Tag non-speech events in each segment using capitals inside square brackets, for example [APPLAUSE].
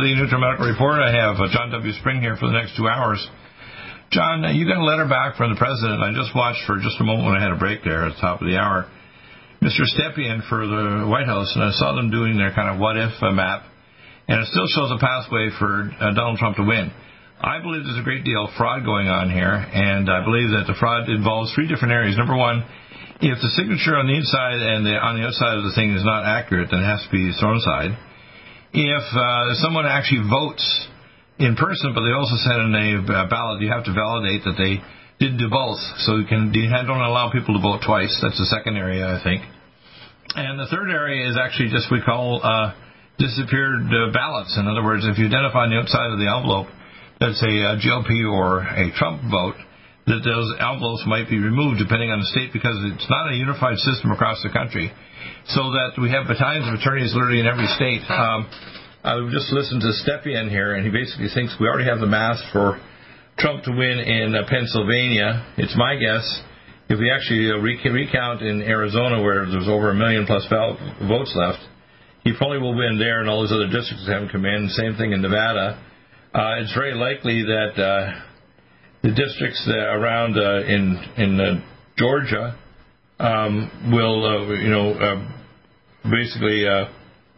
To the NutriMedical Report. I have uh, John W. Spring here for the next two hours. John, uh, you got a letter back from the president. I just watched for just a moment when I had a break there at the top of the hour. Mr. Stepien for the White House, and I saw them doing their kind of what if uh, map, and it still shows a pathway for uh, Donald Trump to win. I believe there's a great deal of fraud going on here, and I believe that the fraud involves three different areas. Number one, if the signature on the inside and the, on the outside of the thing is not accurate, then it has to be thrown aside if uh, someone actually votes in person, but they also send in a ballot, you have to validate that they did do both. So you can you don't allow people to vote twice. That's the second area, I think. And the third area is actually just we call uh, disappeared uh, ballots. In other words, if you identify on the outside of the envelope that's a, a GOP or a Trump vote, that those envelopes might be removed depending on the state because it's not a unified system across the country so that we have battalions of attorneys literally in every state. Um, I just listened to Stepien here, and he basically thinks we already have the math for Trump to win in uh, Pennsylvania. It's my guess if we actually uh, recount in Arizona, where there's over a million plus votes left, he probably will win there, and all those other districts haven't come in. Same thing in Nevada. Uh, it's very likely that uh, the districts around uh, in in uh, Georgia um, will uh, you know basically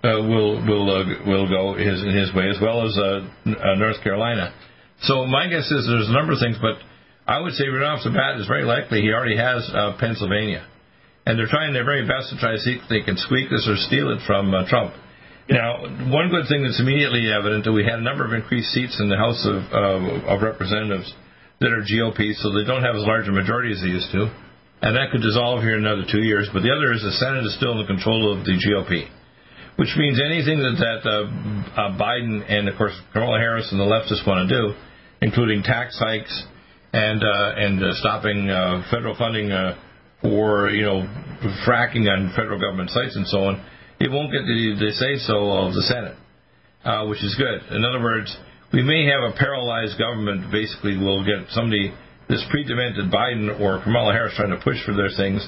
will will will go his in his way as well as North Carolina. So my guess is there's a number of things, but I would say right off the bat it's very likely he already has uh, Pennsylvania, and they're trying their very best to try to see if they can squeak this or steal it from uh, Trump. Now, one good thing that's immediately evident that we had a number of increased seats in the House of, uh, of Representatives that are GOP, so they don't have as large a majority as they used to and that could dissolve here in another two years. But the other is the Senate is still in the control of the GOP, which means anything that that uh, uh, Biden and of course Kamala Harris and the leftists want to do, including tax hikes and uh, and uh, stopping uh, federal funding uh, for you know fracking on federal government sites and so on, it won't get the, the say so of the Senate, which is good. In other words, we may have a paralyzed government. Basically, we'll get somebody this pre-demented Biden or Kamala Harris trying to push for their things,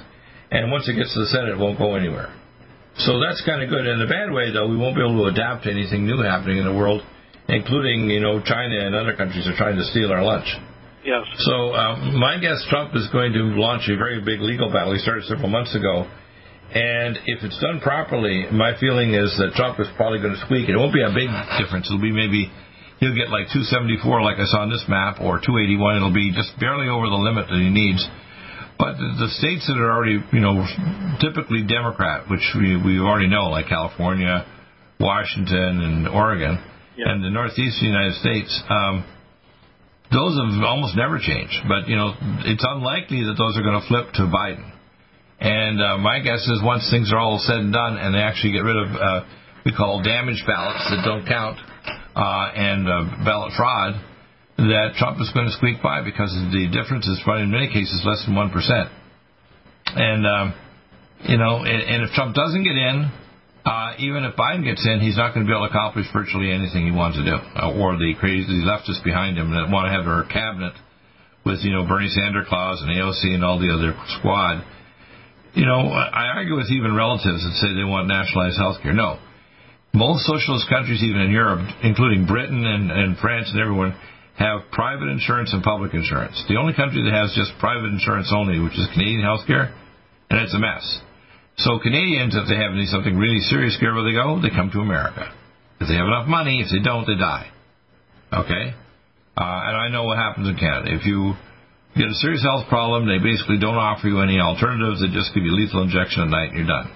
and once it gets to the Senate, it won't go anywhere. So that's kind of good. In a bad way, though, we won't be able to adapt to anything new happening in the world, including you know China and other countries are trying to steal our lunch. Yes. So um, my guess, Trump is going to launch a very big legal battle. He started several months ago. And if it's done properly, my feeling is that Trump is probably going to squeak. It won't be a big difference. It'll be maybe he'll get like 274, like I saw on this map, or 281. It'll be just barely over the limit that he needs. But the states that are already, you know, typically Democrat, which we we already know, like California, Washington, and Oregon, yeah. and the Northeast United States, um, those have almost never changed. But you know, it's unlikely that those are going to flip to Biden. And uh, my guess is once things are all said and done, and they actually get rid of uh, we call damaged ballots that don't count, and uh, ballot fraud, that Trump is going to squeak by because the difference is probably in many cases less than one percent. And um, you know, and, and, if Trump doesn't get in, uh, even if Biden gets in, he's not going to be able to accomplish virtually anything he wants to do, uh, or the crazy leftists behind him that want to have their cabinet with you know Bernie Sanders Claus and AOC and all the other squad. You know, I argue with even relatives that say they want nationalized health care. No, most socialist countries, even in Europe, including Britain and, and France and everyone, have private insurance and public insurance. The only country that has just private insurance only, which is Canadian healthcare, and it's a mess. So Canadians, if they have something really serious care where they go, they come to America. If they have enough money, if they don't, they die. Okay? Uh, and I know what happens in Canada. If you get a serious health problem, they basically don't offer you any alternatives. They just give you lethal injection at night and you're done.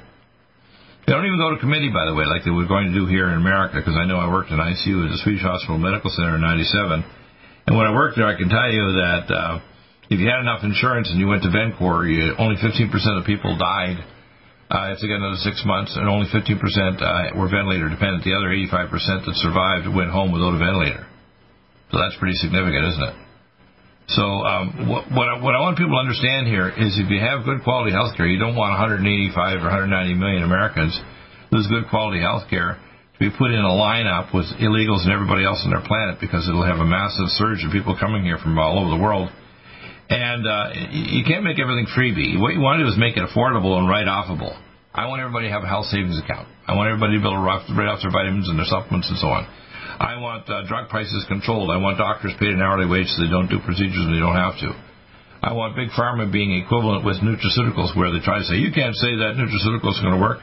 They don't even go to committee, by the way, like they were going to do here in America, because I know I worked in ICU at the Swedish Hospital Medical Center in 97. And when I worked there, I can tell you that uh, if you had enough insurance and you went to Vencor, you, only 15% of people died uh, if they got another six months, and only 15% uh, were ventilator dependent. The other 85% that survived went home without a ventilator. So that's pretty significant, isn't it? So um, what, what, I, what I want people to understand here is if you have good quality health care, you don't want 185 or 190 million Americans lose good quality health care to be put in a lineup with illegals and everybody else on their planet because it'll have a massive surge of people coming here from all over the world. And uh, you can't make everything freebie. What you want to do is make it affordable and write offable. I want everybody to have a health savings account. I want everybody to be able to write off their vitamins and their supplements and so on. I want uh, drug prices controlled. I want doctors paid an hourly wage so they don't do procedures when they don't have to. I want big pharma being equivalent with nutraceuticals, where they try to say you can't say that nutraceuticals are going to work.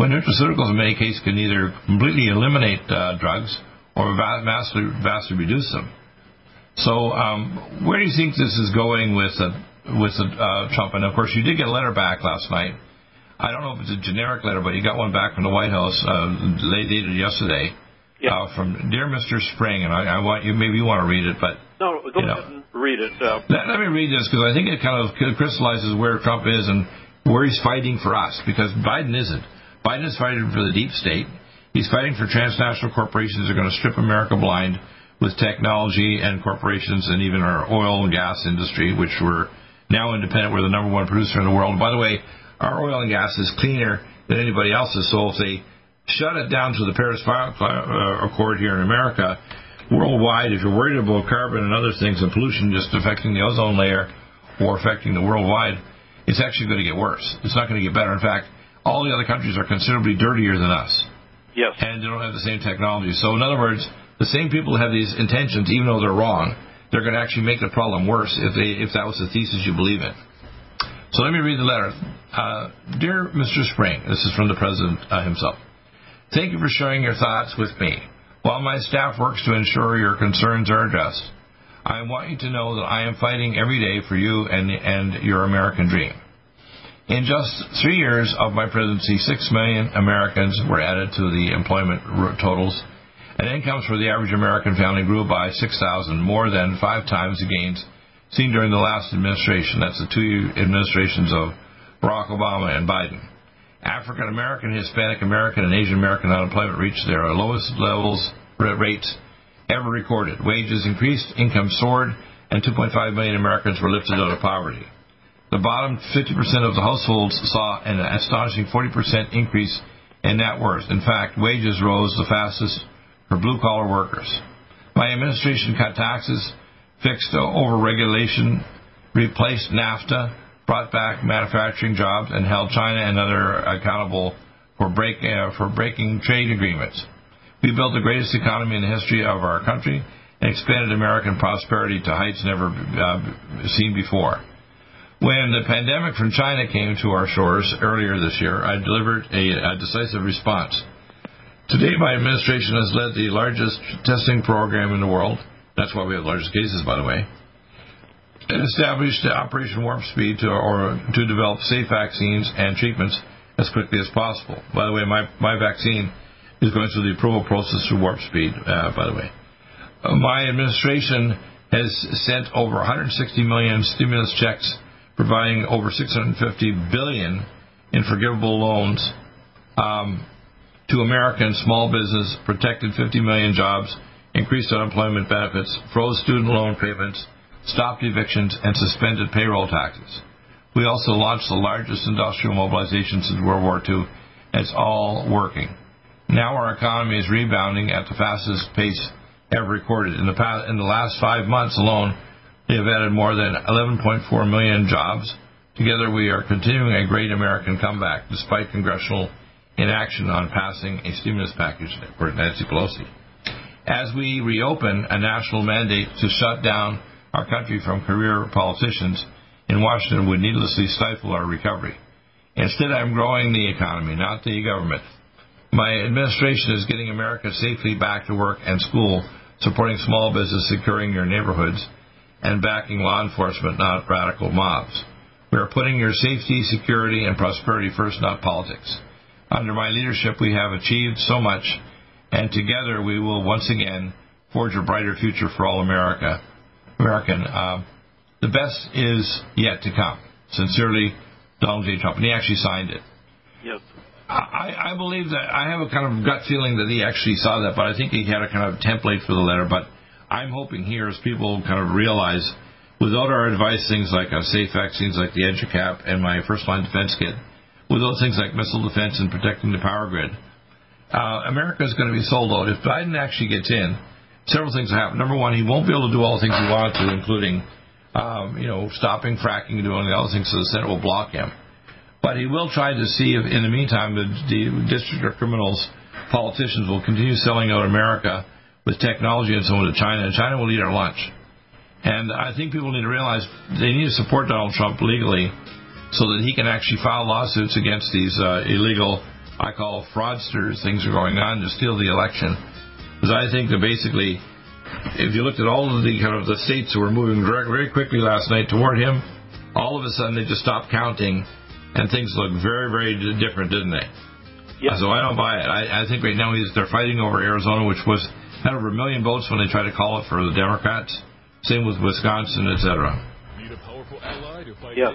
When nutraceuticals, in many cases, can either completely eliminate uh, drugs or vastly, vastly reduce them. So, um, where do you think this is going with uh, with uh, Trump? And of course, you did get a letter back last night. I don't know if it's a generic letter, but you got one back from the White House, uh, dated yesterday yeah. Uh, from Dear Mr. Spring, and I, I, want you, maybe you want to read it, but. No, go ahead know. and read it. Uh, let, let, me read this because I think it kind of crystallizes where Trump is and where he's fighting for us because Biden isn't. Biden is fighting for the deep state. He's fighting for transnational corporations that are going to strip America blind with technology and corporations and even our oil and gas industry, which we're now independent. We're the number one producer in the world. And by the way, our oil and gas is cleaner than anybody else's. So if they shut it down to the Paris uh, Accord here in America. Worldwide, if you're worried about carbon and other things and pollution just affecting the ozone layer or affecting the worldwide, it's actually going to get worse. It's not going to get better. In fact, all the other countries are considerably dirtier than us. Yes. And they don't have the same technology. So, in other words, the same people who have these intentions, even though they're wrong, they're going to actually make the problem worse if they if that was the thesis you believe in. So let me read the letter. Uh, Dear Mr. Spring, this is from the president uh, himself. Thank you for sharing your thoughts with me. While my staff works to ensure your concerns are addressed, I want you to know that I am fighting every day for you and, and your American dream. In just three years of my presidency, six million Americans were added to the employment totals, and incomes for the average American family grew by 6,000, more than five times the gains seen during the last administration. That's the two administrations of Barack Obama and Biden. African American, Hispanic American, and Asian American unemployment reached their lowest levels rates ever recorded. Wages increased, income soared, and 2.5 million Americans were lifted out of poverty. The bottom 50% of the households saw an astonishing 40% increase in net worth. In fact, wages rose the fastest for blue collar workers. My administration cut taxes, fixed overregulation, replaced NAFTA, brought back manufacturing jobs, and held China and other accountable for, break, uh, for breaking trade agreements. We built the greatest economy in the history of our country and expanded American prosperity to heights never uh, seen before. When the pandemic from China came to our shores earlier this year, I delivered a, a decisive response. Today, my administration has led the largest testing program in the world. That's why we have the largest cases, by the way established Operation Warp Speed to, or to develop safe vaccines and treatments as quickly as possible. By the way, my, my vaccine is going through the approval process through Warp Speed, uh, by the way. Uh, my administration has sent over 160 million stimulus checks, providing over 650 billion in forgivable loans um, to American small business, protected 50 million jobs, increased unemployment benefits, froze student loan payments, stopped evictions, and suspended payroll taxes. We also launched the largest industrial mobilization since World War II, and it's all working. Now our economy is rebounding at the fastest pace ever recorded. In the, past, in the last five months alone, we have added more than 11.4 million jobs. Together, we are continuing a great American comeback despite congressional inaction on passing a stimulus package for Nancy Pelosi. As we reopen a national mandate to shut down our country from career politicians in Washington would needlessly stifle our recovery. Instead, I'm growing the economy, not the government. My administration is getting America safely back to work and school, supporting small business, securing your neighborhoods, and backing law enforcement, not radical mobs. We are putting your safety, security, and prosperity first, not politics. Under my leadership, we have achieved so much, and together we will once again forge a brighter future for all America. American. Uh, the best is yet to come. Sincerely, Donald J. Trump. And he actually signed it. I, I believe that I have a kind of gut feeling that he actually saw that, but I think he had a kind of template for the letter. But I'm hoping here, as people kind of realize, without our advice, things like uh, safe vaccines, like the EduCap and my first line defense kit, without things like missile defense and protecting the power grid, uh, America is going to be sold out. If Biden actually gets in, several things will happen. Number one, he won't be able to do all the things he wanted to, including, um, you know, stopping fracking and doing the other things, so the Senate will block him. But he will try to see if, in the meantime, the, the district of criminals, politicians will continue selling out America with technology and so on to China, and China will eat our lunch. And I think people need to realize they need to support Donald Trump legally so that he can actually file lawsuits against these uh, illegal, I call fraudsters, things are going on to steal the election. Because I think that basically, if you looked at all of the kind of the states who were moving very, very quickly last night toward him, all of a sudden they just stopped counting and things look very, very different, didn't they? Yeah. So I don't buy it. I, I think right now he's, they're fighting over Arizona, which was had over a million votes when they tried to call it for the Democrats. Same with Wisconsin, etc. Yeah.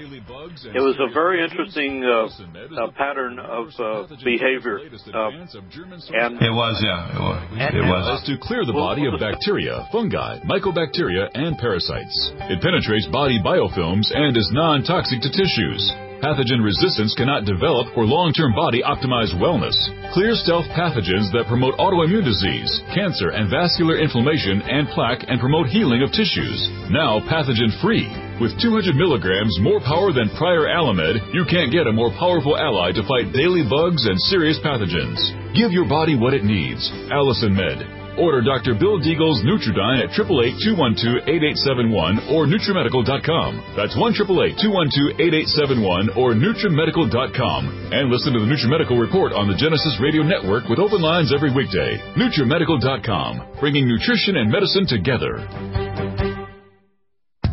It was a very interesting uh, uh, pattern of uh, behavior. Uh, and it was, yeah, it was. It was. to clear the body of bacteria, fungi, mycobacteria, and parasites. It penetrates body biofilms and is non-toxic to tissues. Pathogen resistance cannot develop for long-term body optimized wellness. Clear stealth pathogens that promote autoimmune disease, cancer and vascular inflammation and plaque and promote healing of tissues. Now pathogen free. With 200 milligrams more power than prior Alamed, you can't get a more powerful ally to fight daily bugs and serious pathogens. Give your body what it needs. Allison Med. Order Dr. Bill Deagle's Nutriodine at 888-212-8871 or NutriMedical.com. That's 1-888-212-8871 or NutriMedical.com. And listen to the NutriMedical Report on the Genesis Radio Network with open lines every weekday. NutriMedical.com, bringing nutrition and medicine together.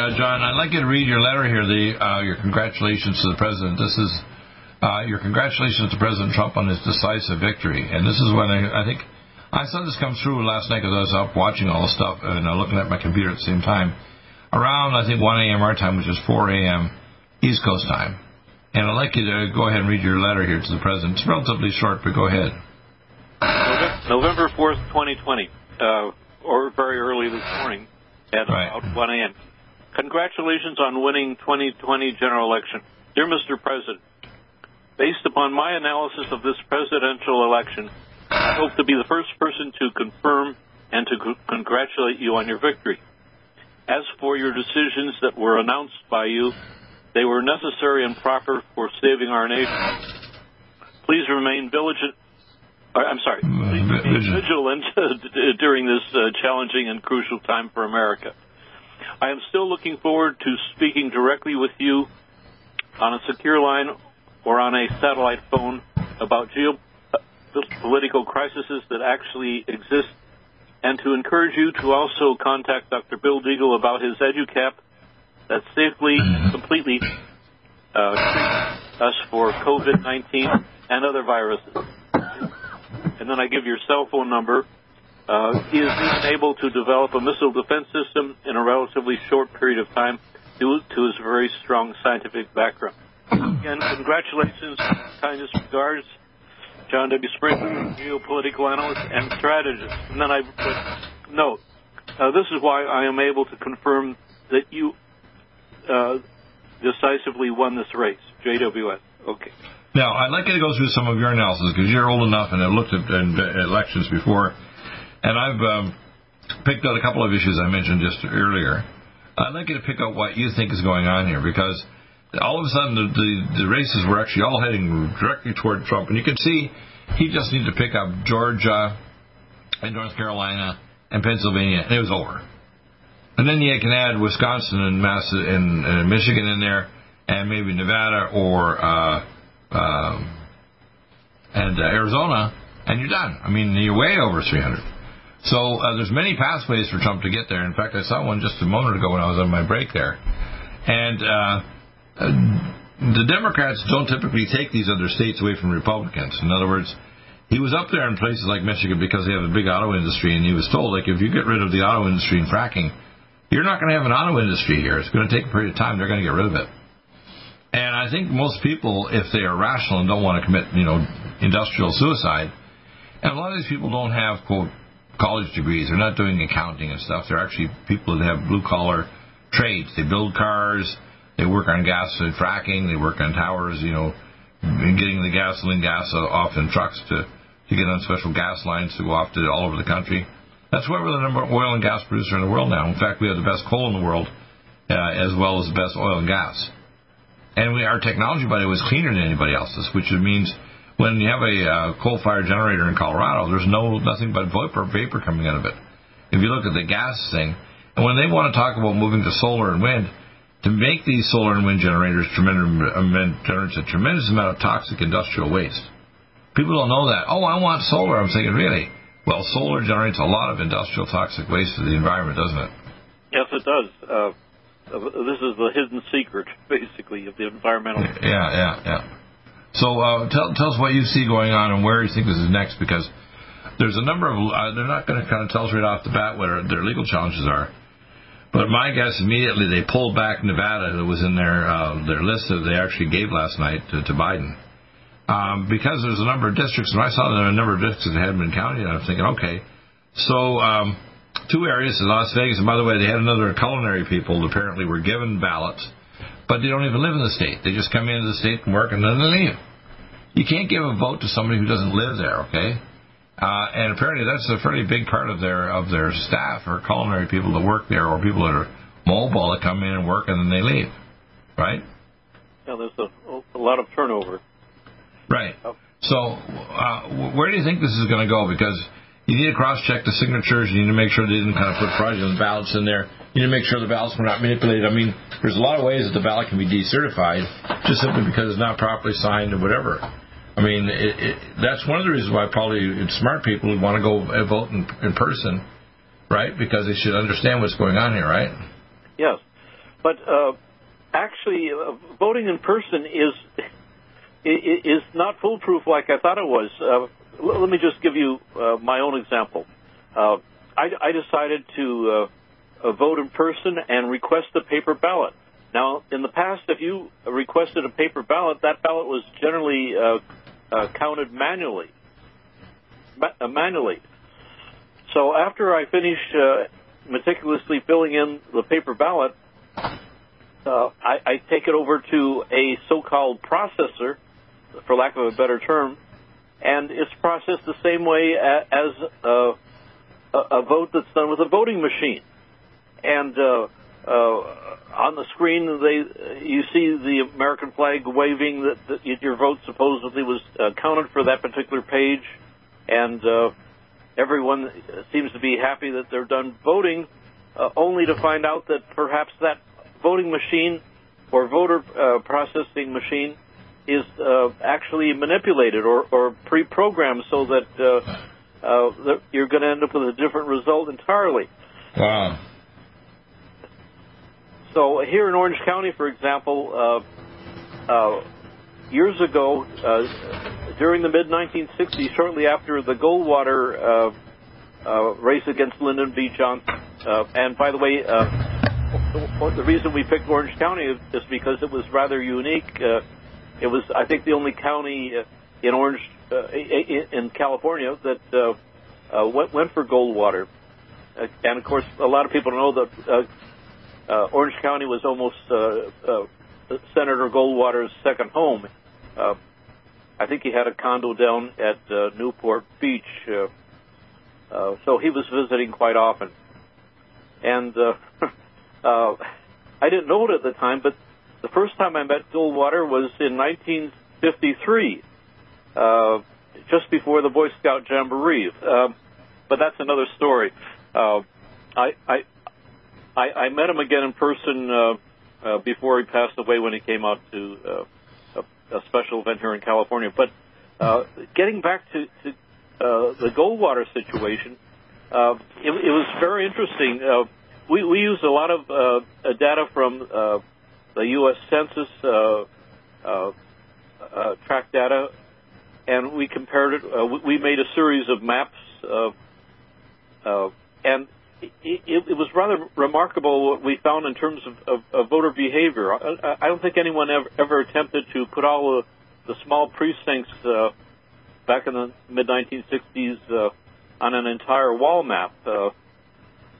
uh, John, I'd like you to read your letter here. The uh, your congratulations to the president. This is uh, your congratulations to President Trump on his decisive victory. And this is when I, I think I saw this come through last night because I was up watching all the stuff and uh, looking at my computer at the same time. Around I think 1 a.m. our time, which is 4 a.m. East Coast time. And I'd like you to go ahead and read your letter here to the president. It's relatively short, but go ahead. November 4th, 2020, uh, or very early this morning at right. about 1 a.m. Congratulations on winning 2020 general election. Dear Mr. President, Based upon my analysis of this presidential election, I hope to be the first person to confirm and to congratulate you on your victory. As for your decisions that were announced by you, they were necessary and proper for saving our nation. Please remain vigilant. I'm sorry. Please remain vigilant [LAUGHS] during this uh, challenging and crucial time for America. I am still looking forward to speaking directly with you on a secure line or on a satellite phone about geopolitical crises that actually exist, and to encourage you to also contact Dr. Bill Deagle about his EduCap that safely, completely uh, treats us for COVID-19 and other viruses. And then I give your cell phone number. Uh, he is able to develop a missile defense system in a relatively short period of time due to his very strong scientific background. Again, congratulations, kindest regards, John W. Spring, geopolitical analyst and strategist. And then I put note. Uh, this is why I am able to confirm that you uh, decisively won this race. JWS. Okay. Now, I'd like you to go through some of your analysis because you're old enough and have looked at, at elections before, and I've um, picked out a couple of issues I mentioned just earlier. I'd like you to pick out what you think is going on here because all of a sudden the, the, the races were actually all heading directly toward Trump, and you can see he just needed to pick up Georgia and North Carolina and Pennsylvania, and it was over. And then you can add Wisconsin and, Mass- and, and Michigan in there, and maybe Nevada or uh, um, and uh, Arizona, and you're done. I mean, you're way over 300. So uh, there's many pathways for Trump to get there. In fact, I saw one just a moment ago when I was on my break there, and uh, uh, the Democrats don't typically take these other states away from Republicans. In other words, he was up there in places like Michigan because they have a big auto industry, and he was told, like, if you get rid of the auto industry and fracking, you're not going to have an auto industry here. It's going to take a period of time. They're going to get rid of it. And I think most people, if they are rational and don't want to commit, you know, industrial suicide, and a lot of these people don't have quote college degrees. They're not doing accounting and stuff. They're actually people that have blue collar trades. They build cars. They work on gas and fracking. They work on towers. You know, getting the gasoline gas off in trucks to to get on special gas lines to go off to all over the country. That's why we're the number one oil and gas producer in the world now. In fact, we have the best coal in the world, uh, as well as the best oil and gas. And we, our technology, by the way, was cleaner than anybody else's, which means when you have a uh, coal-fired generator in Colorado, there's no nothing but vapor, vapor coming out of it. If you look at the gas thing, and when they want to talk about moving to solar and wind, to make these solar and wind generators tremendous, generates a tremendous amount of toxic industrial waste. People don't know that. Oh, I want solar. I'm thinking, really? Well, solar generates a lot of industrial toxic waste to the environment, doesn't it? Yes, it does. Uh, this is the hidden secret, [LAUGHS] basically, of the environmental. Yeah, yeah, yeah. So uh, tell, tell us what you see going on and where you think this is next, because there's a number of. Uh, they're not going to kind of tell us right off the bat what their legal challenges are. But my guess immediately they pulled back Nevada that was in their uh, their list that they actually gave last night to, to Biden. Um, because there's a number of districts, and I saw there a number of districts that hadn't and I'm thinking, okay, so um, two areas in Las Vegas, and by the way, they had another culinary people apparently were given ballots, but they don't even live in the state. They just come into the state and work and then they leave. You can't give a vote to somebody who doesn't live there, okay? Uh, and apparently that's a fairly big part of their of their staff or culinary people that work there or people that are mobile that come in and work and then they leave, right? Yeah, there's a, a lot of turnover. Right. So, uh, where do you think this is going to go? Because you need to cross-check the signatures. You need to make sure they didn't kind of put fraudulent ballots in there. You need to make sure the ballots were not manipulated. I mean, there's a lot of ways that the ballot can be decertified just simply because it's not properly signed or whatever. I mean, it, it, that's one of the reasons why probably smart people would want to go vote in, in person, right? Because they should understand what's going on here, right? Yes, but uh, actually, uh, voting in person is is not foolproof like I thought it was. Uh, let me just give you uh, my own example. Uh, I, I, decided to uh, uh, vote in person and request a paper ballot. Now, in the past, if you requested a paper ballot, that ballot was generally uh, uh, counted manually. Ma- manually. So after I finish meticulously filling in the paper ballot, I, I take it over to a so-called processor for lack of a better term, and it's processed the same way as uh, a vote that's done with a voting machine. And uh, uh, on the screen, they you see the American flag waving that, that your vote supposedly was uh, counted for that particular page, and uh, everyone seems to be happy that they're done voting, uh, only to find out that perhaps that voting machine or voter uh, processing machine is uh, actually manipulated or, or pre-programmed so that, uh, uh, that you're going to end up with a different result entirely. Wow. So here in Orange County, for example, uh, uh, years ago, uh, during the mid 1960s, shortly after the Goldwater uh, uh, race against Lyndon B. Johnson, uh, and by the way, the reason we picked Orange County is because it was rather unique. it was, I think, the only county in Orange in California that went, went for Goldwater. and of course, a lot of people know that uh, Orange County was almost uh, uh, Senator Goldwater's second home. Uh, I think he had a condo down at uh, Newport Beach, uh, uh, so he was visiting quite often. And uh, [LAUGHS] uh, I didn't know it at the time, but the first time I met Goldwater was in 1953, uh, just before the Boy Scout Jamboree. Uh, but that's another story. Uh, I, I I, I met him again in person uh, uh, before he passed away when he came out to uh, a, a special event here in California. But uh, getting back to, to uh, the Goldwater situation, uh, it, it was very interesting. Uh, we, we used a lot of uh, data from uh, the U.S. Census uh, uh, uh, track data, and we compared it. Uh, we made a series of maps, uh, uh, and it, it, was rather remarkable what we found in terms of, of, of voter behavior. I, I don't think anyone ever, ever attempted to put all the, the small precincts uh, back in the mid 1960s uh, on an entire wall map. Uh, uh,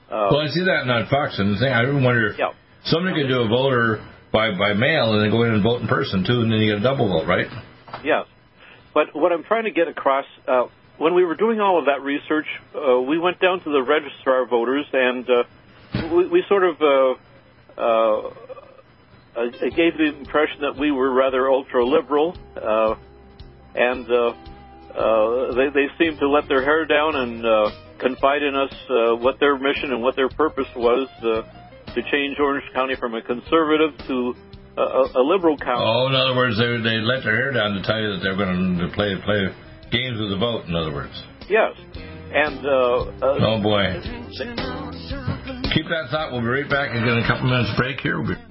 well, I see that on Fox, and the thing I wonder, yeah. somebody could do a voter by by mail and then go in and vote in person too, and then you get a double vote, right? Yes, but what I'm trying to get across. When we were doing all of that research, uh, we went down to the registrar voters and uh, we, we sort of uh, uh, gave the impression that we were rather ultra liberal, uh, and uh, they, they seemed to let their hair down and confide in us what their mission and what their purpose was to change Orange County from a conservative to a, a liberal county. Oh, in other words, they they let their hair down to tell you that they're going to play play Games with the vote, in other words. Yes. And, uh, uh, oh boy. Keep that thought. We'll be right back and get a couple minutes break here. We'll be-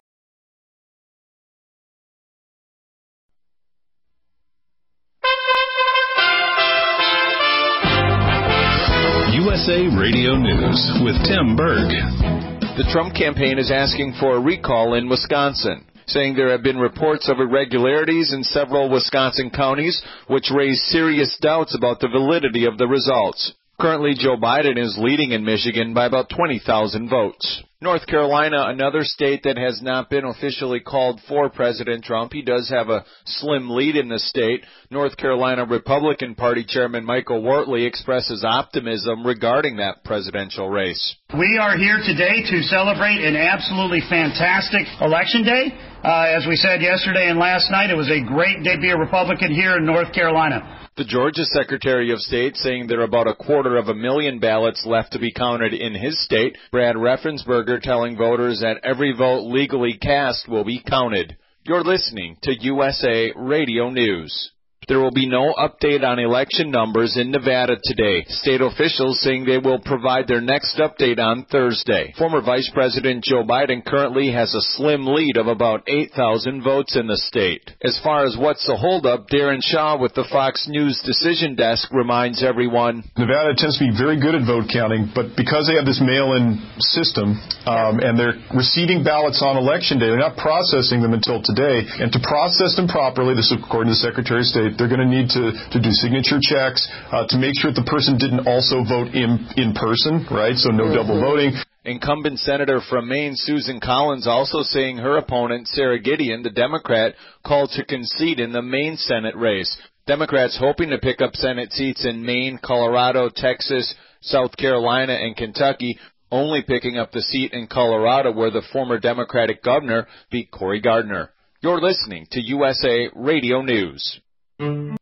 News with Tim Berg. The Trump campaign is asking for a recall in Wisconsin, saying there have been reports of irregularities in several Wisconsin counties, which raise serious doubts about the validity of the results. Currently, Joe Biden is leading in Michigan by about 20,000 votes. North Carolina, another state that has not been officially called for President Trump. He does have a slim lead in the state. North Carolina Republican Party Chairman Michael Whatley expresses optimism regarding that presidential race. We are here today to celebrate an absolutely fantastic election day. Uh, as we said yesterday and last night, it was a great day to be a Republican here in North Carolina. The Georgia Secretary of State saying there are about a quarter of a million ballots left to be counted in his state. Brad Raffensperger telling voters that every vote legally cast will be counted. You're listening to USA Radio News. There will be no update on election numbers in Nevada today. State officials saying they will provide their next update on Thursday. Former Vice President Joe Biden currently has a slim lead of about 8,000 votes in the state. As far as what's the holdup, Daron Shaw with the Fox News Decision Desk reminds everyone Nevada tends to be very good at vote counting, but because they have this mail in system um, and they're receiving ballots on election day, they're not processing them until today. And to process them properly, this is according to the Secretary of State, they're going to need to, to do signature checks uh, to make sure that the person didn't also vote in, in person, right? So no double Mm-hmm. voting. Incumbent Senator from Maine Susan Collins also saying her opponent Sara Gideon, the Democrat, called to concede in the Maine Senate race. Democrats hoping to pick up Senate seats in Maine, Colorado, Texas, South Carolina, and Kentucky, only picking up the seat in Colorado where the former Democratic governor beat Cory Gardner. You're listening to USA Radio News. Nope.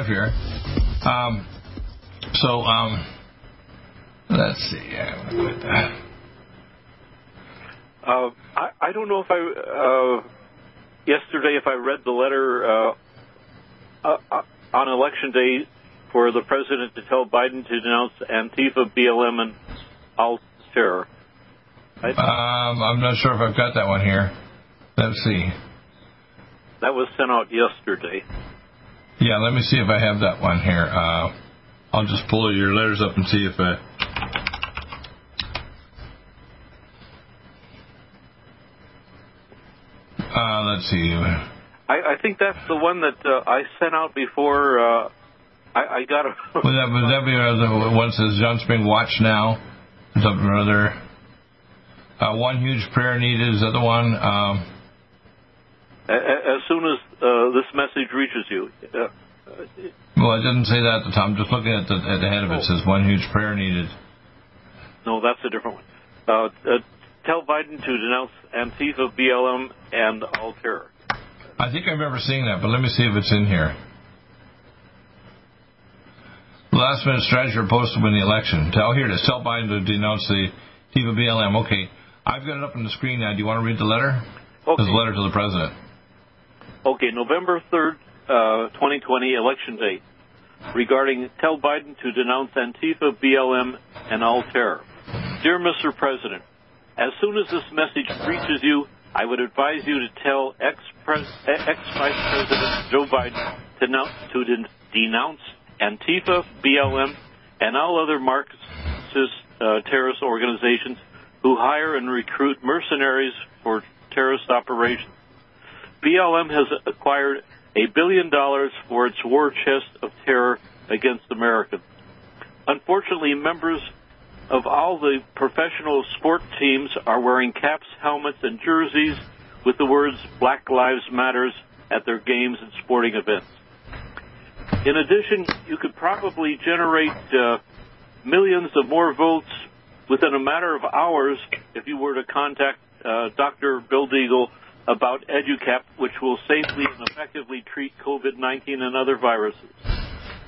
live here. Um, so, um, let's see. Uh, I, I don't know if I uh, yesterday if I read the letter uh, uh, uh, on election day for the president to tell Biden to denounce Antifa, BLM, and all terror. Um, I'm not sure if I've got that one here. Let's see. that was sent out yesterday. Yeah, let me see if I have that one here. Uh, I'll just pull your letters up and see if I. Uh, let's see. I, I think that's the one that uh, I sent out before. Uh, I, I got a. [LAUGHS] Would that, would that be uh, the one that says John Spring Watch Now? Something or other. Uh, one huge prayer needed is that the one? Um, as soon as uh, this message reaches you. Uh, well, I didn't say that at the top. I'm just looking at the, at the head of it. It says one huge prayer needed. no, that's a different one. Uh, uh, tell Biden to denounce Antifa, BLM, and all terror. I think I remember seeing that, but let me see if it's in here. Last minute strategy proposed to win the election. Tell here to tell Biden to denounce the Antifa BLM. Okay, I've got it up on the screen now. Do you want to read the letter? Okay. It's a letter to the president. Okay, November 3rd, uh, 2020, election day. Regarding tell Biden to denounce Antifa, BLM, and all terror. Dear Mr. President, as soon as this message reaches you, I would advise you to tell ex-Vice President Joe Biden to, to den- denounce Antifa, BLM, and all other Marxist uh, terrorist organizations who hire and recruit mercenaries for terrorist operations. BLM has acquired a billion dollars for its war chest of terror against Americans. Unfortunately, members of all the professional sport teams are wearing caps, helmets, and jerseys with the words Black Lives Matters at their games and sporting events. In addition, you could probably generate uh, millions of more votes within a matter of hours if you were to contact uh, Dr. Bill Deagle about EduCap, which will safely and effectively treat COVID-19 and other viruses.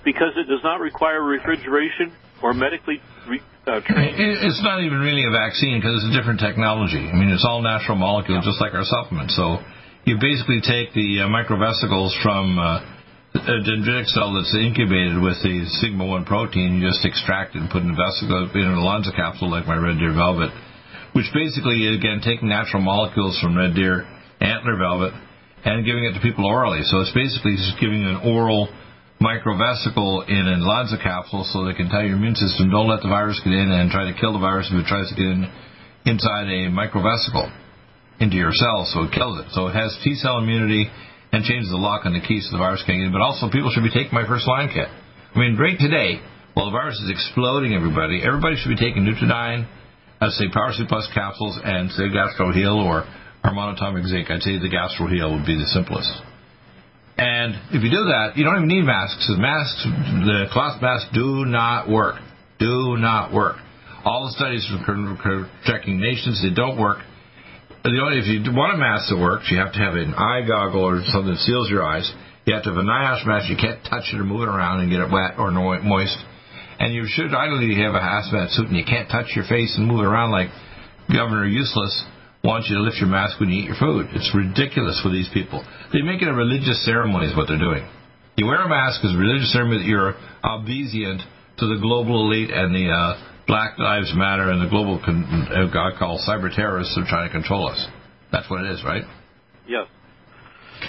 Because it does not require refrigeration or medically re- uh, trained. It's not even really a vaccine because it's a different technology. I mean, it's all natural molecules, just like our supplements. So you basically take the uh, microvesicles from uh, a dendritic cell that's incubated with the sigma 1 protein, you just extract it and put in a vesicle in an Elonza capsule like my Red Deer Velvet, which basically, again, taking natural molecules from Red Deer antler velvet and giving it to people orally. So it's basically just giving an oral microvesicle in an Elonza capsule so they can tell your immune system don't let the virus get in and try to kill the virus if it tries to get in inside a microvesicle into your cells, so it kills it. So it has T cell immunity and changes the lock on the key so the virus can't get in. But also, people should be taking my first line kit. I mean, right today, while the virus is exploding everybody, everybody should be taking Nutriodine, I'd say Power C Plus capsules, and say Gastro Heal or our monatomic zinc. I'd say the Gastro Heal would be the simplest. And if you do that, you don't even need masks. The masks, the cloth masks, do not work. Do not work. All the studies from checking nations, they don't work. The only if you want a mask that works, you have to have an eye goggle or something that seals your eyes. You have to have a NIOSH mask. You can't touch it or move it around and get it wet or moist. And you should ideally have a hazmat suit and you can't touch your face and move it around like Governor Useless wants you to lift your mask when you eat your food. It's ridiculous for these people. They make it a religious ceremony is what they're doing. You wear a mask as a religious ceremony that you're obedient to the global elite and the uh, Black Lives Matter and the global, con- uh, God call cyber terrorists are trying to control us. That's what it is, right? Yes.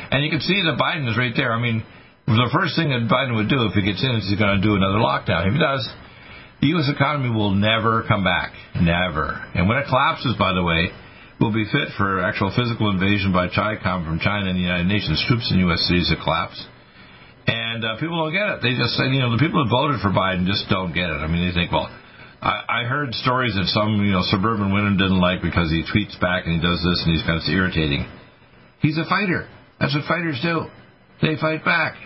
And you can see that Biden is right there. I mean, the first thing that Biden would do if he gets in is he's going to do another lockdown. If he does, the U.S. economy will never come back. Never. And when it collapses, by the way, will be fit for actual physical invasion by CHICOM from China and the United Nations troops in U.S. cities to collapse. And uh, people don't get it. They just, you know, the people that voted for Biden just don't get it. I mean, they think, well, I, I heard stories that some, you know, suburban women didn't like because he tweets back and he does this and he's kind of irritating. He's a fighter. That's what fighters do. They fight back.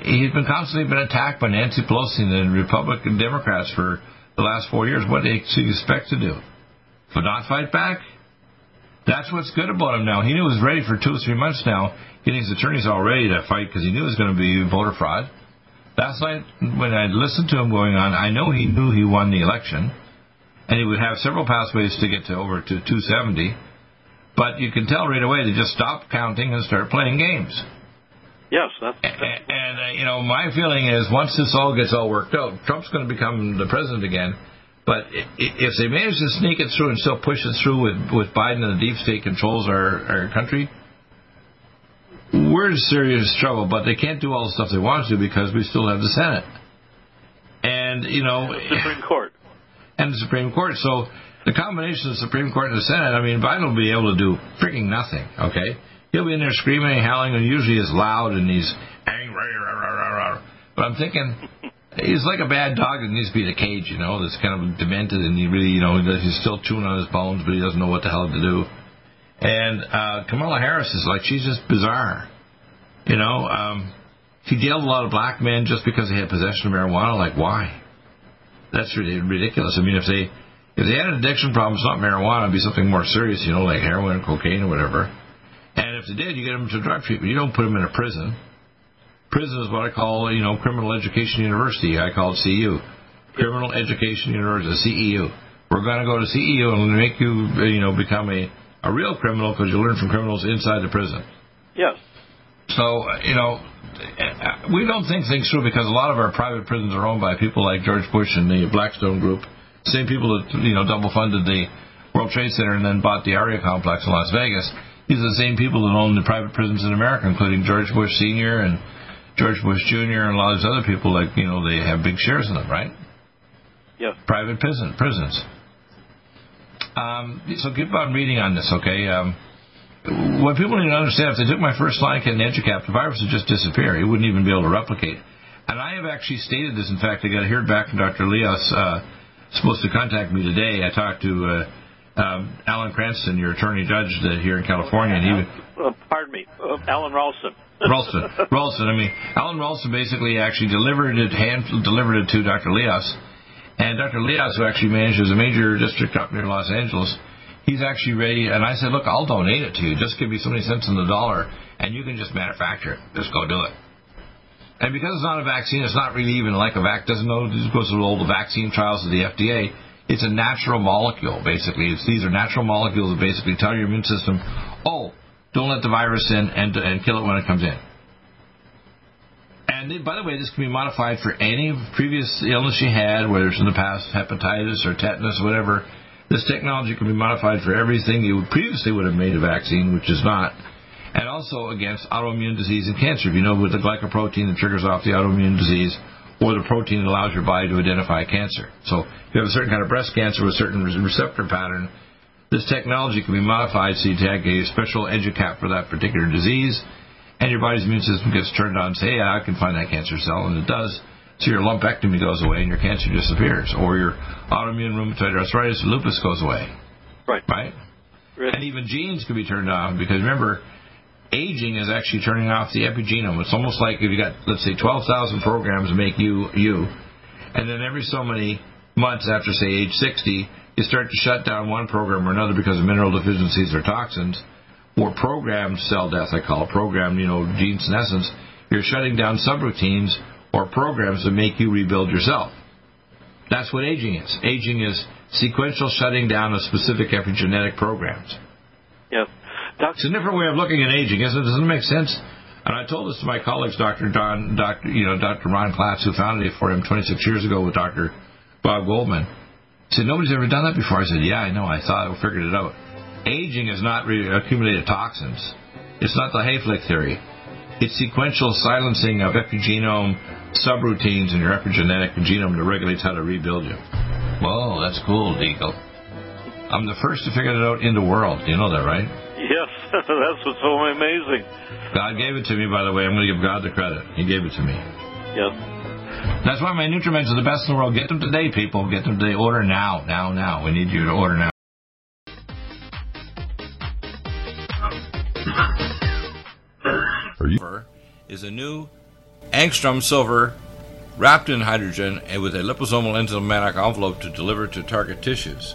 He's been constantly been attacked by Nancy Pelosi and the Republican Democrats for the last four years. What do you expect to do? But not fight back? That's what's good about him now. He knew he was ready for two or three months now, getting his attorneys all ready to fight because he knew it was going to be voter fraud. Last night, when I listened to him going on, I know he knew he won the election, and he would have several pathways to get to over to 270. But you can tell right away they just stopped counting and start playing games. Yes, that's. that's and, and uh, you know, my feeling is once this all gets all worked out, Trump's going to become the president again but if they manage to sneak it through and still push it through with, with Biden and the deep state controls our, our country, we're in serious trouble. But they can't do all the stuff they want to because we still have the Senate. And, you know. The Supreme Court. [LAUGHS] And the Supreme Court. So the combination of the Supreme Court and the Senate, I mean, Biden will be able to do freaking nothing, okay? He'll be in there screaming and howling, and usually is loud and he's angry. But I'm thinking, [LAUGHS] He's like a bad dog that needs to be in a cage, you know, that's kind of demented and he really, you know, he's still chewing on his bones, but he doesn't know what the hell to do. And uh, Kamala Harris is like, she's just bizarre. You know, um, she jailed a lot of black men just because they had possession of marijuana. Like, why? That's really ridiculous. I mean, if they if they had an addiction problem, it's not marijuana, it'd be something more serious, you know, like heroin, or cocaine, or whatever. And if they did, you get them to drug treatment. You don't put them in a prison. Prison is what I call, you know, criminal education university. I call it CEU, criminal education university, CEU. We're going to go to CEU and make you, you know, become a, a real criminal because you learn from criminals inside the prison. Yes. So, you know, we don't think things through because a lot of our private prisons are owned by people like George Bush and the Blackstone Group, same people that, you know, double funded the World Trade Center and then bought the Aria complex in Las Vegas. These are the same people that own the private prisons in America, including George Bush Sr. and George Bush Jr. and a lot of these other people, like, you know, they have big shares in them, right? Yes. Private prison, prisons. Um, so keep on reading on this, okay? Um, what people need to understand, if they took my first line and EduCap, the virus would just disappear. It wouldn't even be able to replicate. And I have actually stated this. In fact, I got to hear back from Dr. Leos. Uh, supposed to contact me today. I talked to uh, um, Alan Cranston, your attorney judge here in California, and he. Uh, pardon me, uh, Alan Ralston. [LAUGHS] Ralston. Ralston. I mean, Alan Ralston basically actually delivered it, hand delivered it to Dr. Leos, and Dr. Leos, who actually manages a major district up near Los Angeles, He's actually ready, and I said, look, I'll donate it to you. Just give me so many cents on the dollar, and you can just manufacture it. Just go do it. And because it's not a vaccine, it's not really even like a vac. Doesn't know. It goes through all the vaccine trials of the FDA. It's a natural molecule, basically. It's, these are natural molecules that basically tell your immune system, oh, don't let the virus in and, and kill it when it comes in. And by the way, this can be modified for any previous illness you had, whether it's in the past hepatitis or tetanus, whatever. This technology can be modified for everything you previously would have made a vaccine, which is not. And also against autoimmune disease and cancer. If you know with the glycoprotein that triggers off the autoimmune disease, or the protein that allows your body to identify cancer. So if you have a certain kind of breast cancer with a certain receptor pattern, this technology can be modified so you take a special EduCap for that particular disease, and your body's immune system gets turned on and say, yeah, I can find that cancer cell, and it does. So your lumpectomy goes away and your cancer disappears, or your autoimmune rheumatoid arthritis lupus goes away. Right. Right? right. And even genes can be turned off because remember, aging is actually turning off the epigenome. It's almost like if you got, let's say, 12,000 programs to make you you, and then every so many months after, say, age 60, you start to shut down one program or another because of mineral deficiencies or toxins, or programmed cell death, I call it, programmed, you know, gene senescence, you're shutting down subroutines or programs that make you rebuild yourself. That's what aging is. Aging is sequential shutting down of specific epigenetic programs. Yep. It's a different way of looking at aging, isn't it? Doesn't it make sense? And I told this to my colleagues, Dr. Don, Dr. You know, Dr. Ron Klatz, who founded A4M 26 years ago with Dr. Bob Goldman. He said, nobody's ever done that before. I said, yeah, I know. I thought I figured it out. Aging is not really accumulated toxins. It's not the Hayflick theory. It's sequential silencing of epigenome subroutines in your epigenetic genome that regulates how to rebuild you. Whoa, that's cool, Deagle. I'm the first to figure it out in the world. You know that, right? Yes, [LAUGHS] that's what's so amazing. God gave it to me, by the way. I'm going to give God the credit. He gave it to me. Yes. That's why my Nutriments are the best in the world. Get them today, people. Get them today. Order now, now, now. We need you to order now. Is a new angstrom silver wrapped in hydrogen and with a liposomal enzymatic envelope to deliver to target tissues.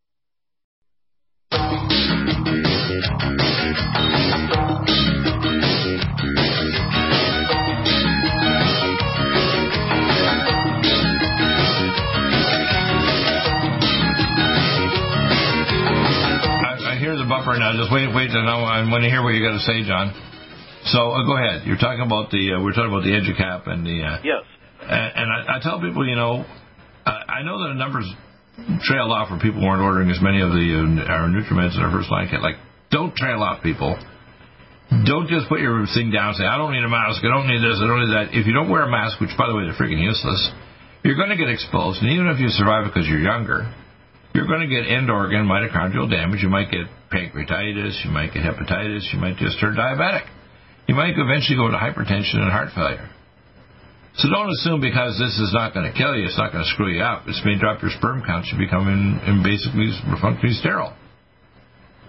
buffer now. Just wait, wait, and I want to hear what you got to say, John. So uh, go ahead. You're talking about the uh, we're talking about the EduCap and the uh, yes. And, and I, I, tell people, you know, I, I know that the numbers trailed off where people weren't ordering as many of the uh, our nutriments in our first line kit. Like, don't trail off, people. Don't just put your thing down and say, I don't need a mask, I don't need this, I don't need that. If you don't wear a mask, which by the way they're freaking useless, you're going to get exposed. And even if you survive because you're younger, you're going to get end organ mitochondrial damage. You might get pancreatitis, you might get hepatitis, you might just turn diabetic. You might eventually go into hypertension and heart failure. So don't assume because this is not going to kill you, it's not going to screw you up. It's may drop your sperm count, you become in, in basically functionally sterile.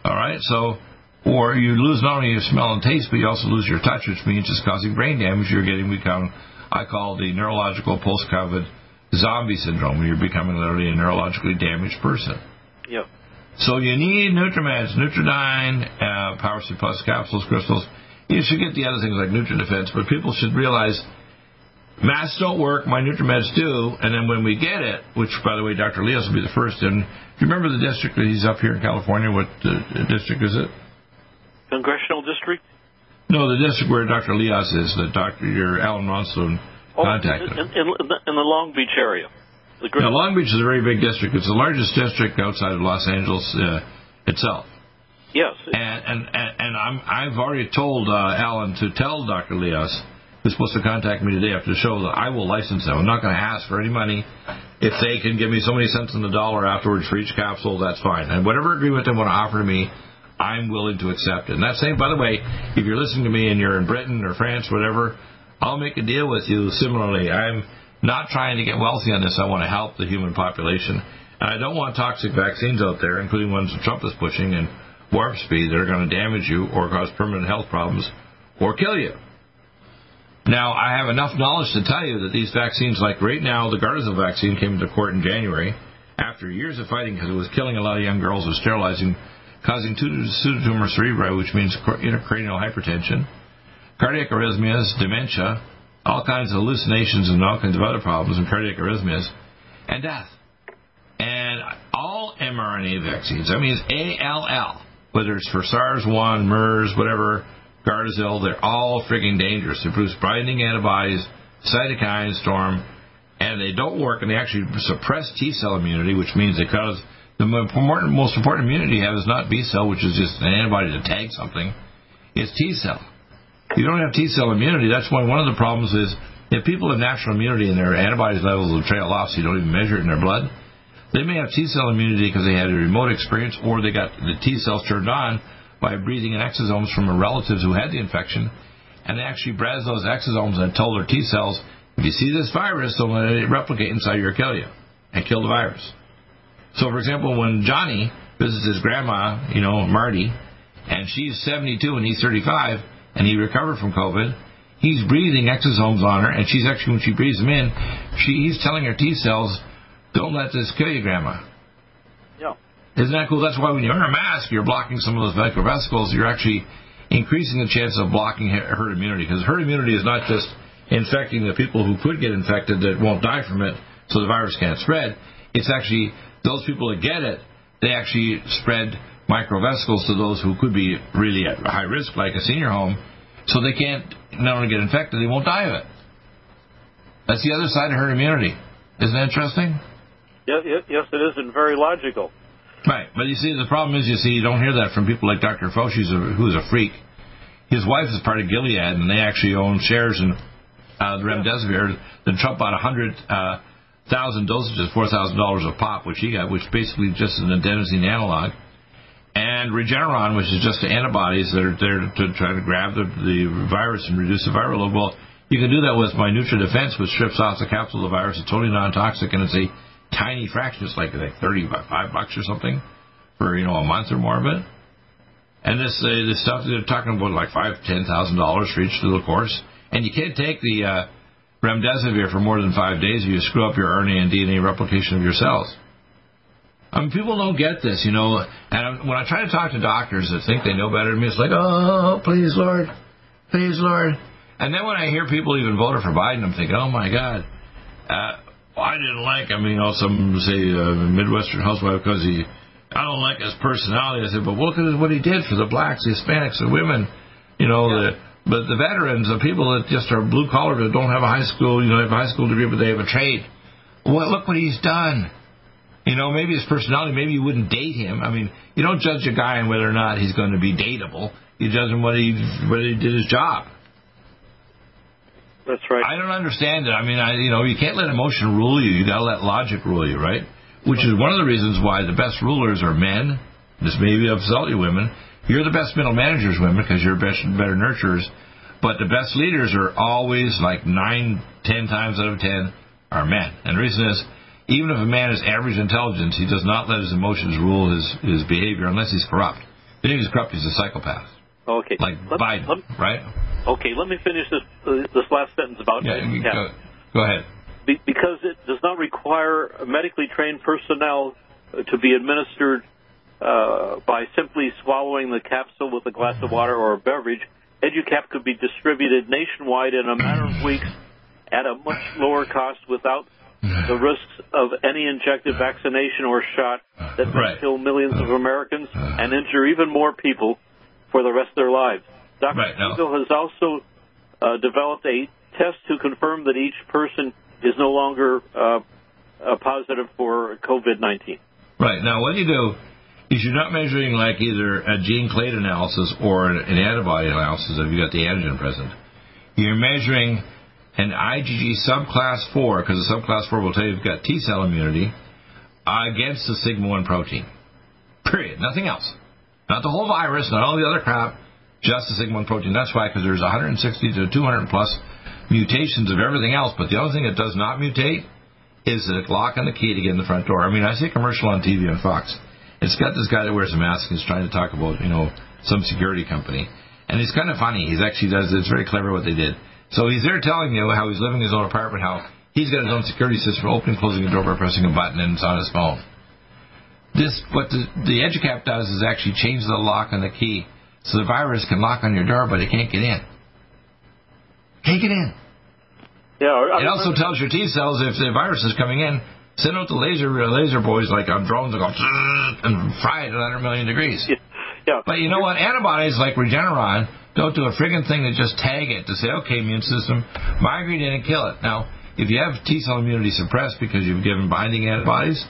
All right, so or you lose not only your smell and taste, but you also lose your touch, which means it's causing brain damage. You're getting become I call the neurological post-COVID zombie syndrome, you're becoming literally a neurologically damaged person. Yep. So you need Nutrimeds, Nutriodine, uh, Power C Plus capsules, crystals. You should get the other things like NutriDefense, but people should realize masks don't work, my Nutrimeds do, and then when we get it, which by the way, Dr. Leos will be the first. And do you remember the district that he's up here in California? What uh, district is it? Congressional district. No, the district where Dr. Leos is, the doctor, your Alan Ronson oh, contacted. In, in, in, the Long Beach area. Now, Long Beach is a very big district. It's the largest district outside of Los Angeles uh, itself. Yes. And and and I'm I've already told uh, Alan to tell Dr. Leos, who's supposed to contact me today after the show, that I will license them. I'm not going to ask for any money. If they can give me so many cents on the dollar afterwards for each capsule, that's fine. And whatever agreement they want to offer to me, I'm willing to accept it. And that's saying, by the way, if you're listening to me and you're in Britain or France, whatever, I'll make a deal with you similarly. I'm not trying to get wealthy on this. I want to help the human population. And I don't want toxic vaccines out there, including ones that Trump is pushing and warp speed that are going to damage you or cause permanent health problems or kill you. Now, I have enough knowledge to tell you that these vaccines, like right now, the Gardasil vaccine came into court in January after years of fighting because it was killing a lot of young girls with sterilizing, causing pseudotumor cerebri, which means intracranial hypertension, cardiac arrhythmias, dementia, all kinds of hallucinations and all kinds of other problems and cardiac arrhythmias, and death. And all mRNA vaccines, I mean, it's ALL, whether it's for SARS-1, MERS, whatever, Gardasil, they're all freaking dangerous. They produce binding antibodies, cytokine storm, and they don't work, and they actually suppress T cell immunity, which means they cause the most important immunity you have is not B cell, which is just an antibody to tag something. It's T cell you don't have T cell immunity. That's why one of the problems is if people have natural immunity and their antibody levels will trail off, so you don't even measure it in their blood, they may have T cell immunity because they had a remote experience or they got the T cells turned on by breathing in exosomes from relatives who had the infection, and they actually bred those exosomes and told their T cells, if you see this virus, don't let it replicate inside your you and kill the virus. So, for example, when Johnny visits his grandma, you know, Marty, and she's 72 and he's 35, and he recovered from COVID, he's breathing exosomes on her, and she's actually, when she breathes them in, she, he's telling her T cells, don't let this kill you, Grandma. Yeah. Isn't that cool? That's why when you wear a mask, you're blocking some of those microvesicles. You're actually increasing the chance of blocking herd immunity because herd immunity is not just infecting the people who could get infected that won't die from it, so the virus can't spread. It's actually those people that get it, they actually spread microvesicles to those who could be really at high risk, like a senior home, so they can't not only get infected, they won't die of it. That's the other side of herd immunity. Isn't that interesting? Yes, yes, it is, and very logical. Right, but you see, the problem is, you see, you don't hear that from people like Dr. Fauci, who's a freak. His wife is part of Gilead, and they actually own shares in uh, the remdesivir. Then Trump bought a hundred uh, dosages, four thousand dollars a pop, which he got, which basically just an adenosine analog, and Regeneron, which is just antibodies that are there to try to grab the, the virus and reduce the viral load. Well, you can do that with my Nutri Defense, which strips off the capsule of the virus. It's totally non-toxic, and it's a tiny fraction. It's like like five bucks or something for you know a month or more of it. And this uh, this stuff they're talking about like five ten thousand dollars for each little course. And you can't take the uh, remdesivir for more than five days, or you screw up your RNA and DNA replication of your cells. I mean, people don't get this, you know. And when I try to talk to doctors that think they know better than me, it's like, oh, please, Lord, please, Lord. And then when I hear people even voted for Biden, I'm thinking, oh my God. Uh, I didn't like him, you know, some say uh, Midwestern housewife because he, I don't like his personality. I said, but look at what he did for the blacks, the Hispanics, the women, you know, yeah. the, but the veterans, the people that just are blue collar that don't have a high school, you know, have a high school degree, but they have a trade. Well, look what he's done. You know, maybe his personality, maybe you wouldn't date him. I mean, you don't judge a guy on whether or not he's going to be dateable. You judge him whether he whether he did his job. That's right. I don't understand it. I mean, I, you know, you can't let emotion rule you. You got to let logic rule you, right? Which is one of the reasons why the best rulers are men. This may be upset you women. You're the best middle managers, women, because you're best, better nurturers. But the best leaders are always like nine, ten times out of ten are men. And the reason is, even if a man has average intelligence, he does not let his emotions rule his, his behavior unless he's corrupt. If he's corrupt, he's a psychopath. Okay. Like let, Biden, let, right? Okay, let me finish this uh, this last sentence about yeah, go, go, ahead. Be, because it does not require medically trained personnel to be administered uh, by simply swallowing the capsule with a glass of water or a beverage. EduCap could be distributed nationwide in a matter of weeks at a much lower cost without [SIGHS] the risks of any injected vaccination or shot that may right. kill millions of Americans and injure even more people for the rest of their lives. Dr. Right, no. has also uh, developed a test to confirm that each person is no longer uh, positive for COVID 19. Right. Now, what you do is you're not measuring like either a gene clade analysis or an antibody analysis if you got the antigen present. You're measuring an IgG subclass 4, because the subclass 4 will tell you you've got T cell immunity, against the sigma 1 protein. Period. Nothing else. Not the whole virus, not all the other crap, just the sigma 1 protein. That's why, because there's 160 to 200 plus mutations of everything else, but the only thing that does not mutate is the lock and the key to get in the front door. I mean, I see a commercial on TV on Fox. It's got this guy that wears a mask and is trying to talk about, you know, some security company. And it's kind of funny. He's actually does, it's very clever what they did. So he's there telling you how he's living in his own apartment, how he's got his own security system, opening, closing the door by pressing a button, and it's on his phone. This, what the, the EduCap does is actually change the lock and the key so the virus can lock on your door, but it can't get in. Can't get in. Yeah. I it also tells your T cells if the virus is coming in, send out the laser uh, laser boys like on drones [LAUGHS] and go and fry it at 100 million degrees. Yeah. yeah. But you know what? Antibodies like Regeneron don't do a friggin' thing to just tag it to say, okay, immune system, migraine didn't kill it. Now, if you have T cell immunity suppressed because you've given binding antibodies,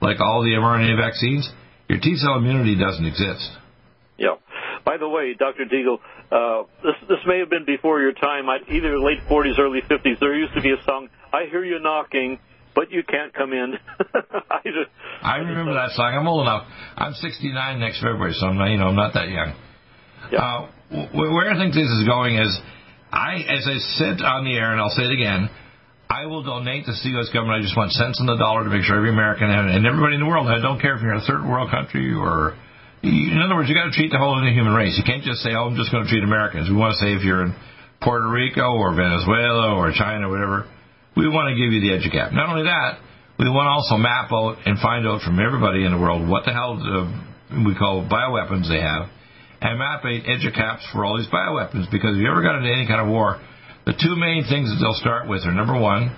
like all the mRNA vaccines, your T cell immunity doesn't exist. Yeah. By the way, Dr. Deagle, uh, this this may have been before your time, either late 40s, early 50s. There used to be a song, "I hear you knocking." But you can't come in. [LAUGHS] I, just, I remember that song. I'm old enough. I'm 69 next February, so I'm not, you know, I'm not that young. Yeah. Uh, where I think this is going is, I, as I said on the air, and I'll say it again, I will donate to the U.S. government. I just want cents on the dollar to make sure every American and everybody in the world, I don't care if you're a third world country or in other words, you got to treat the whole of the human race. You can't just say, "Oh, I'm just going to treat Americans." We want to say if you're in Puerto Rico or Venezuela or China, or whatever, we want to give you the EduCap. Not only that, We want to also map out and find out from everybody in the world what the hell uh, we call bioweapons they have, and map out educaps for all these bioweapons. Because if you ever got into any kind of war, the two main things that they'll start with are number one,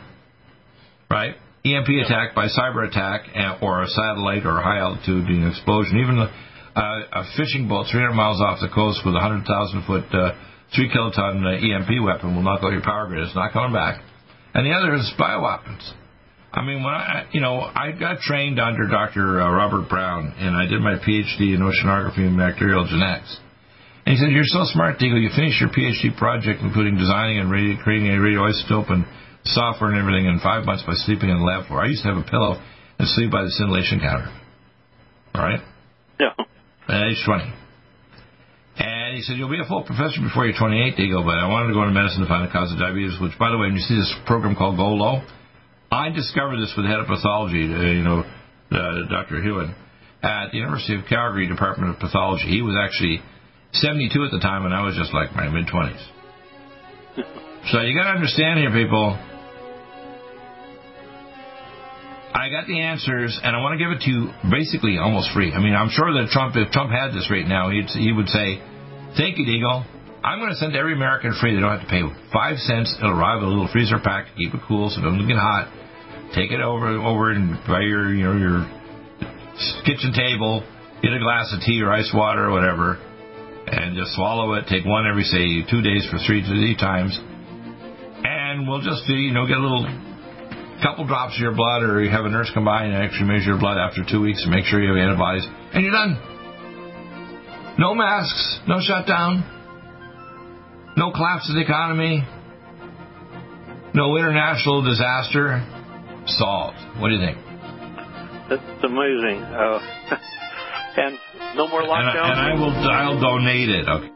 right, EMP attack by cyber attack or a satellite or a high altitude explosion. Even a, a fishing boat 300 miles off the coast with a 100,000 foot, uh, three kiloton uh, EMP weapon will knock out your power grid. It's not coming back. And the other is bioweapons. I mean, when I, you know, I got trained under Dr. Uh, Robert Brown, and I did my PhD in oceanography and bacterial genetics. And he said, "You're so smart, Deagle. You finished your PhD project, including designing and radio, creating a radioisotope and software and everything in five months by sleeping in the lab floor. I used to have a pillow and sleep by the scintillation counter. All right? Yeah. At age 20. And he said, You'll be a full professor before you're 28, Deagle, but I wanted to go into medicine to find the cause of diabetes, which, by the way, when you see this program called Go Low, I discovered this with the head of pathology, uh, you know, uh, Dr. Hewitt, at the University of Calgary Department of Pathology. He was actually 72 at the time, and I was just like my mid 20s. [LAUGHS] so you got to understand here, people I got the answers, and I want to give it to you basically almost free. I mean, I'm sure that Trump, if Trump had this right now, he'd, he would say, "Thank you, Deagle. I'm going to send every American free. They don't have to pay five cents. It'll arrive with a little freezer pack, to keep it cool so it doesn't get hot. Take it over over and by your you know your kitchen table, get a glass of tea or ice water or whatever, and just swallow it. Take one every say two days for three to three times, and we'll just you know get a little couple drops of your blood, or you have a nurse come by and actually measure your blood after two weeks and make sure you have antibodies, and you're done. No masks, no shutdown, no collapse of the economy, no international disaster. Solved. What do you think? That's amazing. Uh, [LAUGHS] and no more lockdowns. And, I, and I will. I'll donate it. Okay.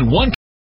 One